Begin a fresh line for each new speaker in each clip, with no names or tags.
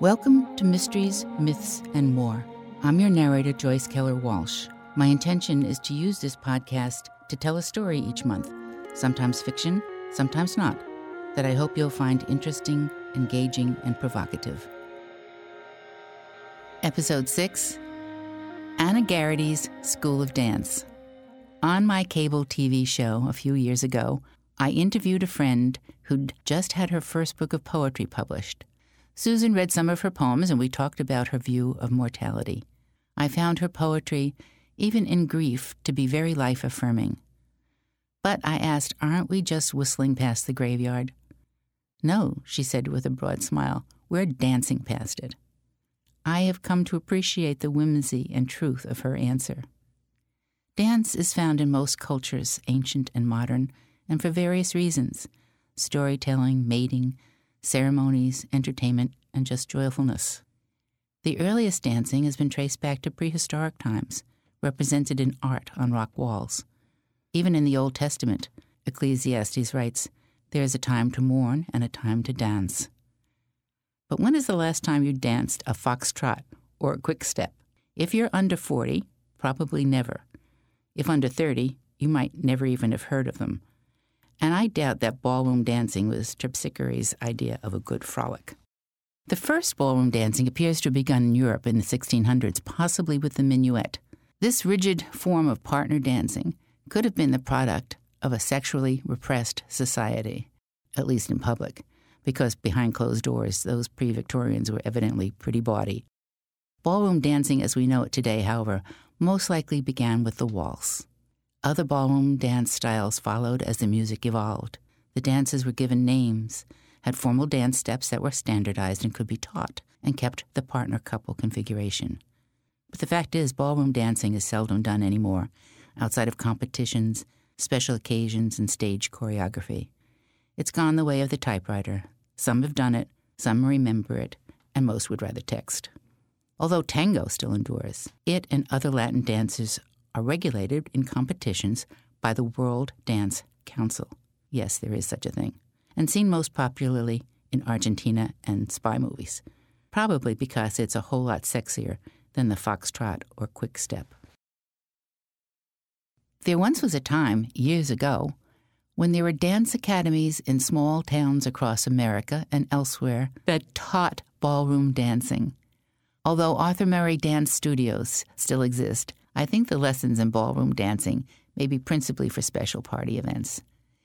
Welcome to Mysteries, Myths, and More. I'm your narrator, Joyce Keller Walsh. My intention is to use this podcast to tell a story each month, sometimes fiction, sometimes not, that I hope you'll find interesting, engaging, and provocative. Episode 6 Anna Garrity's School of Dance. On my cable TV show a few years ago, I interviewed a friend who'd just had her first book of poetry published. Susan read some of her poems, and we talked about her view of mortality. I found her poetry, even in grief, to be very life affirming. But I asked, Aren't we just whistling past the graveyard? No, she said with a broad smile, we're dancing past it. I have come to appreciate the whimsy and truth of her answer. Dance is found in most cultures, ancient and modern, and for various reasons storytelling, mating, ceremonies, entertainment, and just joyfulness. The earliest dancing has been traced back to prehistoric times, represented in art on rock walls. Even in the Old Testament, Ecclesiastes writes, There is a time to mourn and a time to dance. But when is the last time you danced a foxtrot or a quick step? If you're under 40, probably never. If under 30, you might never even have heard of them and I doubt that ballroom dancing was Terpsichore's idea of a good frolic. The first ballroom dancing appears to have begun in Europe in the 1600s, possibly with the minuet. This rigid form of partner dancing could have been the product of a sexually repressed society, at least in public, because behind closed doors, those pre Victorians were evidently pretty bawdy. Ballroom dancing as we know it today, however, most likely began with the waltz. Other ballroom dance styles followed as the music evolved. The dances were given names, had formal dance steps that were standardized and could be taught, and kept the partner couple configuration. But the fact is, ballroom dancing is seldom done anymore, outside of competitions, special occasions, and stage choreography. It's gone the way of the typewriter. Some have done it, some remember it, and most would rather text. Although tango still endures, it and other Latin dances are regulated in competitions by the World Dance Council. Yes, there is such a thing. And seen most popularly in Argentina and spy movies, probably because it's a whole lot sexier than the foxtrot or quick step. There once was a time, years ago, when there were dance academies in small towns across America and elsewhere that taught ballroom dancing. Although Arthur Murray Dance Studios still exist, I think the lessons in ballroom dancing may be principally for special party events.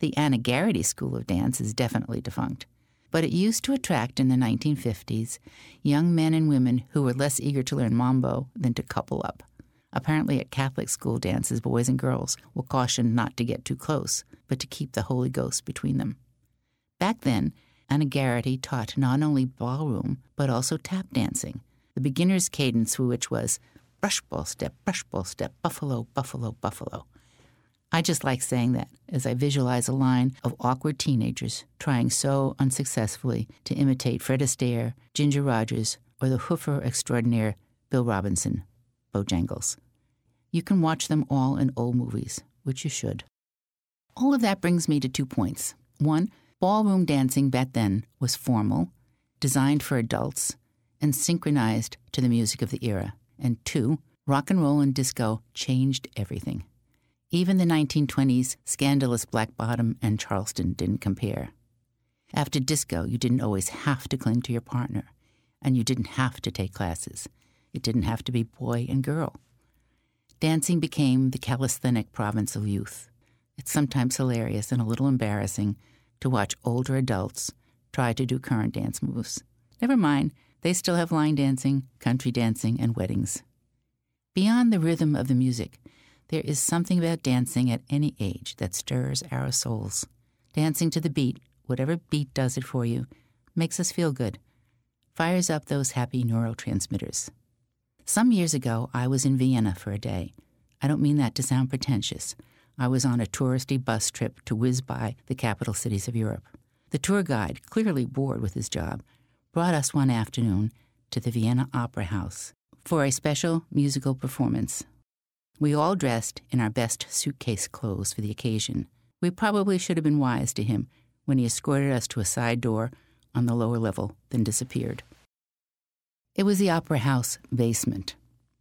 The Anna Garrity School of Dance is definitely defunct, but it used to attract in the 1950s young men and women who were less eager to learn mambo than to couple up. Apparently, at Catholic school dances, boys and girls were cautioned not to get too close, but to keep the Holy Ghost between them. Back then, Anna Garrity taught not only ballroom, but also tap dancing, the beginner's cadence for which was brush ball step, brush ball step, buffalo, buffalo, buffalo. I just like saying that as I visualize a line of awkward teenagers trying so unsuccessfully to imitate Fred Astaire, Ginger Rogers, or the hoofer extraordinaire Bill Robinson, Bojangles. You can watch them all in old movies, which you should. All of that brings me to two points. One, ballroom dancing back then was formal, designed for adults, and synchronized to the music of the era and two, rock and roll and disco changed everything. Even the 1920s scandalous Black Bottom and Charleston didn't compare. After disco, you didn't always have to cling to your partner, and you didn't have to take classes. It didn't have to be boy and girl. Dancing became the calisthenic province of youth. It's sometimes hilarious and a little embarrassing to watch older adults try to do current dance moves. Never mind, they still have line dancing, country dancing, and weddings. Beyond the rhythm of the music, there is something about dancing at any age that stirs our souls. Dancing to the beat, whatever beat does it for you, makes us feel good, fires up those happy neurotransmitters. Some years ago, I was in Vienna for a day. I don't mean that to sound pretentious. I was on a touristy bus trip to whiz by the capital cities of Europe. The tour guide, clearly bored with his job, brought us one afternoon to the Vienna Opera House for a special musical performance. We all dressed in our best suitcase clothes for the occasion. We probably should have been wise to him when he escorted us to a side door on the lower level, then disappeared. It was the Opera House basement.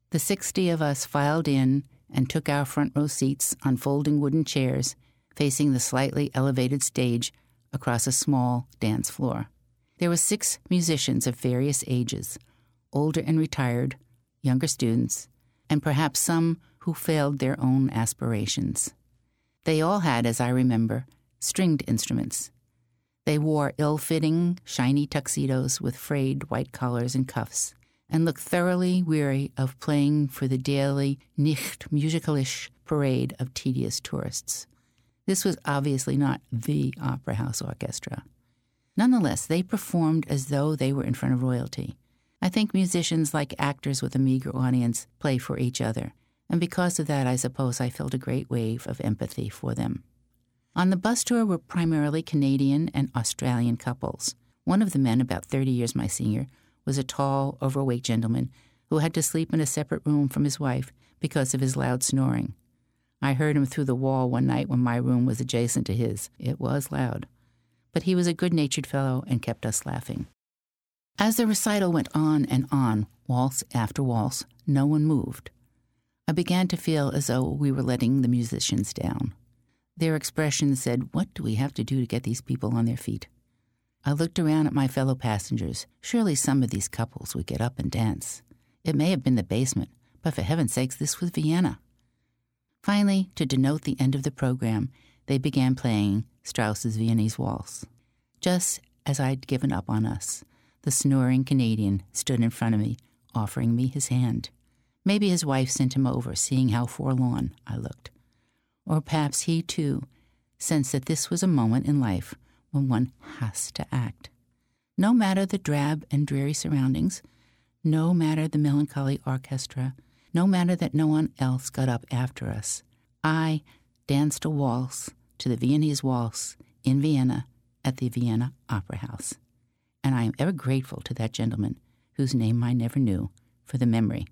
The 60 of us filed in and took our front row seats on folding wooden chairs facing the slightly elevated stage across a small dance floor. There were six musicians of various ages, older and retired, younger students, and perhaps some who failed their own aspirations. They all had, as I remember, stringed instruments. They wore ill fitting, shiny tuxedos with frayed white collars and cuffs, and looked thoroughly weary of playing for the daily nicht musikalisch parade of tedious tourists. This was obviously not the Opera House Orchestra. Nonetheless, they performed as though they were in front of royalty. I think musicians, like actors with a meager audience, play for each other, and because of that, I suppose I felt a great wave of empathy for them. On the bus tour were primarily Canadian and Australian couples. One of the men, about 30 years my senior, was a tall, overweight gentleman who had to sleep in a separate room from his wife because of his loud snoring. I heard him through the wall one night when my room was adjacent to his. It was loud. But he was a good natured fellow and kept us laughing. As the recital went on and on, waltz after waltz, no one moved. I began to feel as though we were letting the musicians down. Their expressions said, What do we have to do to get these people on their feet? I looked around at my fellow passengers. Surely some of these couples would get up and dance. It may have been the basement, but for heaven's sakes, this was Vienna. Finally, to denote the end of the program, they began playing Strauss's Viennese Waltz. Just as I'd given up on us, the snoring Canadian stood in front of me, offering me his hand. Maybe his wife sent him over, seeing how forlorn I looked. Or perhaps he, too, sensed that this was a moment in life when one has to act. No matter the drab and dreary surroundings, no matter the melancholy orchestra, no matter that no one else got up after us. I danced a waltz to the Viennese waltz in Vienna at the Vienna Opera House. And I am ever grateful to that gentleman, whose name I never knew, for the memory.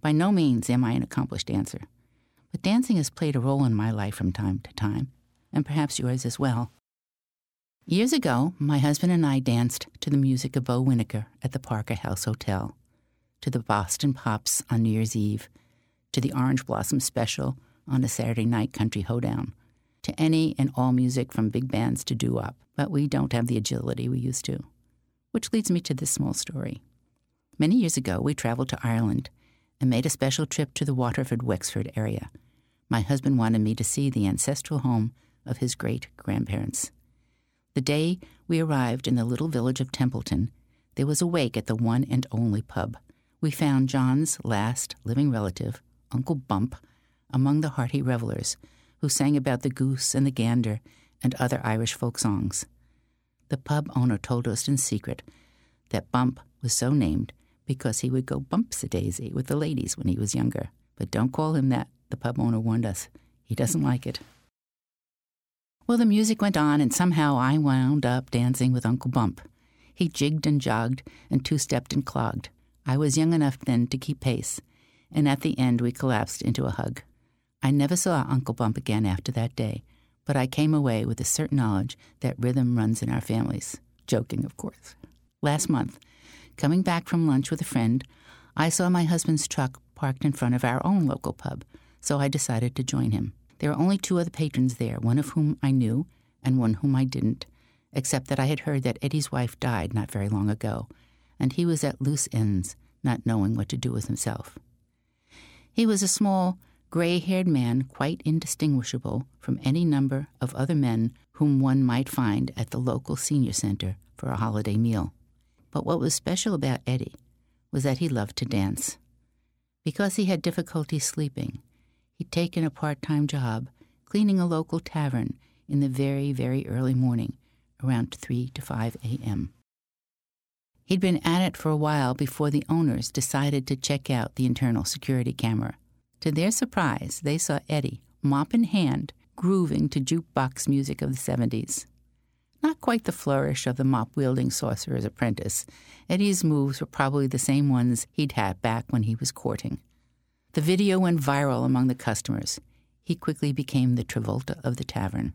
By no means am I an accomplished dancer, but dancing has played a role in my life from time to time, and perhaps yours as well. Years ago, my husband and I danced to the music of Bo Winiker at the Parker House Hotel to the Boston Pops on New Year's Eve, to the Orange Blossom Special on a Saturday night country hoedown, to any and all music from big bands to doo wop, but we don't have the agility we used to. Which leads me to this small story. Many years ago, we traveled to Ireland and made a special trip to the Waterford Wexford area. My husband wanted me to see the ancestral home of his great grandparents. The day we arrived in the little village of Templetown, there was a wake at the one and only pub we found John's last living relative, Uncle Bump, among the hearty revelers who sang about the goose and the gander and other Irish folk songs. The pub owner told us in secret that Bump was so named because he would go bumps a daisy with the ladies when he was younger. But don't call him that, the pub owner warned us. He doesn't like it. Well, the music went on, and somehow I wound up dancing with Uncle Bump. He jigged and jogged and two stepped and clogged. I was young enough then to keep pace, and at the end we collapsed into a hug. I never saw Uncle Bump again after that day, but I came away with a certain knowledge that rhythm runs in our families. Joking, of course. Last month, coming back from lunch with a friend, I saw my husband's truck parked in front of our own local pub, so I decided to join him. There were only two other patrons there, one of whom I knew and one whom I didn't, except that I had heard that Eddie's wife died not very long ago, and he was at loose ends, not knowing what to do with himself. He was a small, gray haired man, quite indistinguishable from any number of other men whom one might find at the local senior center for a holiday meal. But what was special about Eddie was that he loved to dance. Because he had difficulty sleeping, he'd taken a part time job cleaning a local tavern in the very, very early morning, around 3 to 5 a.m. He'd been at it for a while before the owners decided to check out the internal security camera. To their surprise, they saw Eddie, mop in hand, grooving to jukebox music of the 70s. Not quite the flourish of the mop wielding sorcerer's apprentice, Eddie's moves were probably the same ones he'd had back when he was courting. The video went viral among the customers. He quickly became the Travolta of the tavern.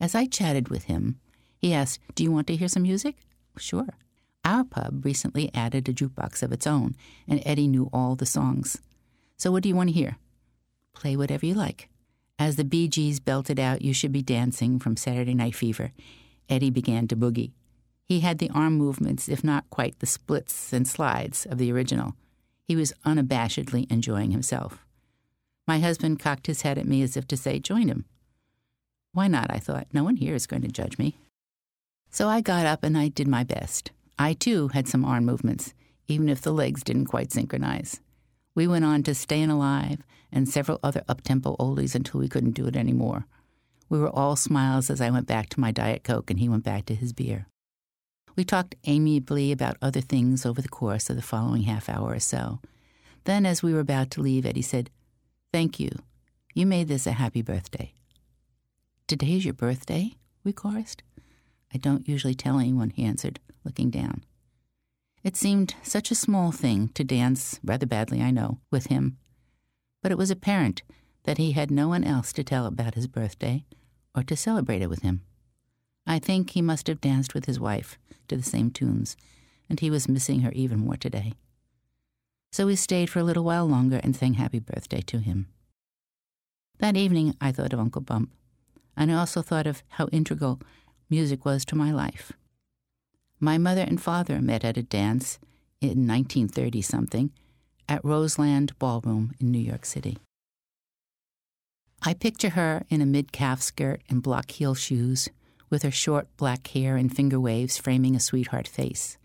As I chatted with him, he asked, Do you want to hear some music? Sure. Our pub recently added a jukebox of its own, and Eddie knew all the songs. So, what do you want to hear? Play whatever you like. As the Bee Gees belted out You Should Be Dancing from Saturday Night Fever, Eddie began to boogie. He had the arm movements, if not quite the splits and slides, of the original. He was unabashedly enjoying himself. My husband cocked his head at me as if to say, Join him. Why not? I thought. No one here is going to judge me. So I got up and I did my best. I, too, had some arm movements, even if the legs didn't quite synchronize. We went on to Stayin' Alive and several other up-tempo oldies until we couldn't do it anymore. We were all smiles as I went back to my Diet Coke and he went back to his beer. We talked amiably about other things over the course of the following half hour or so. Then, as we were about to leave, Eddie said, Thank you. You made this a happy birthday. Today's your birthday? We chorused. I don't usually tell anyone, he answered, looking down. It seemed such a small thing to dance, rather badly, I know, with him. But it was apparent that he had no one else to tell about his birthday or to celebrate it with him. I think he must have danced with his wife to the same tunes, and he was missing her even more today. So we stayed for a little while longer and sang happy birthday to him. That evening, I thought of Uncle Bump, and I also thought of how integral music was to my life. My mother and father met at a dance in 1930 something at Roseland Ballroom in New York City. I picture her in a mid calf skirt and block heel shoes, with her short black hair and finger waves framing a sweetheart face.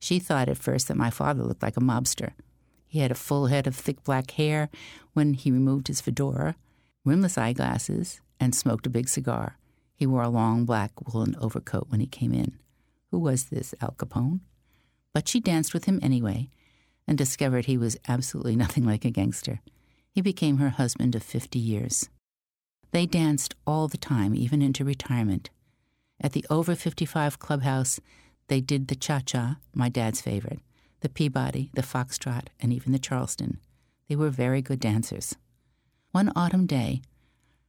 She thought at first that my father looked like a mobster. He had a full head of thick black hair when he removed his fedora, rimless eyeglasses, and smoked a big cigar. He wore a long black woolen overcoat when he came in. Who was this Al Capone? But she danced with him anyway and discovered he was absolutely nothing like a gangster. He became her husband of 50 years. They danced all the time, even into retirement. At the over 55 clubhouse, they did the cha cha, my dad's favorite, the Peabody, the Foxtrot, and even the Charleston. They were very good dancers. One autumn day,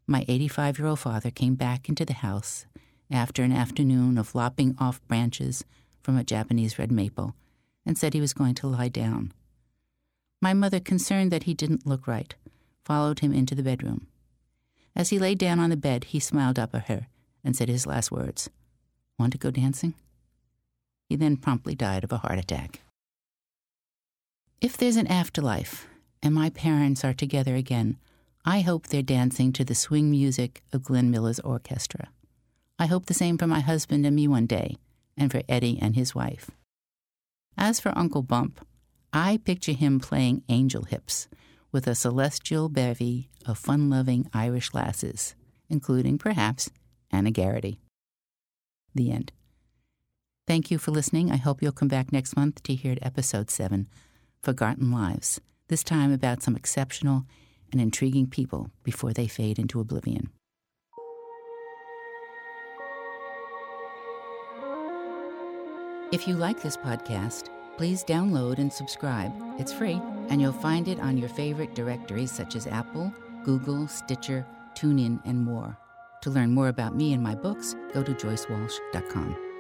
my 85 year old father came back into the house after an afternoon of lopping off branches from a Japanese red maple and said he was going to lie down. My mother, concerned that he didn't look right, followed him into the bedroom. As he lay down on the bed, he smiled up at her and said his last words Want to go dancing? He then promptly died of a heart attack. If there's an afterlife and my parents are together again, I hope they're dancing to the swing music of Glenn Miller's orchestra. I hope the same for my husband and me one day, and for Eddie and his wife. As for Uncle Bump, I picture him playing angel hips with a celestial bevy of fun loving Irish lasses, including, perhaps, Anna Garrity. The end. Thank you for listening. I hope you'll come back next month to hear episode 7, Forgotten Lives, this time about some exceptional and intriguing people before they fade into oblivion. If you like this podcast, please download and subscribe. It's free, and you'll find it on your favorite directories such as Apple, Google, Stitcher, TuneIn, and more. To learn more about me and my books, go to joycewalsh.com.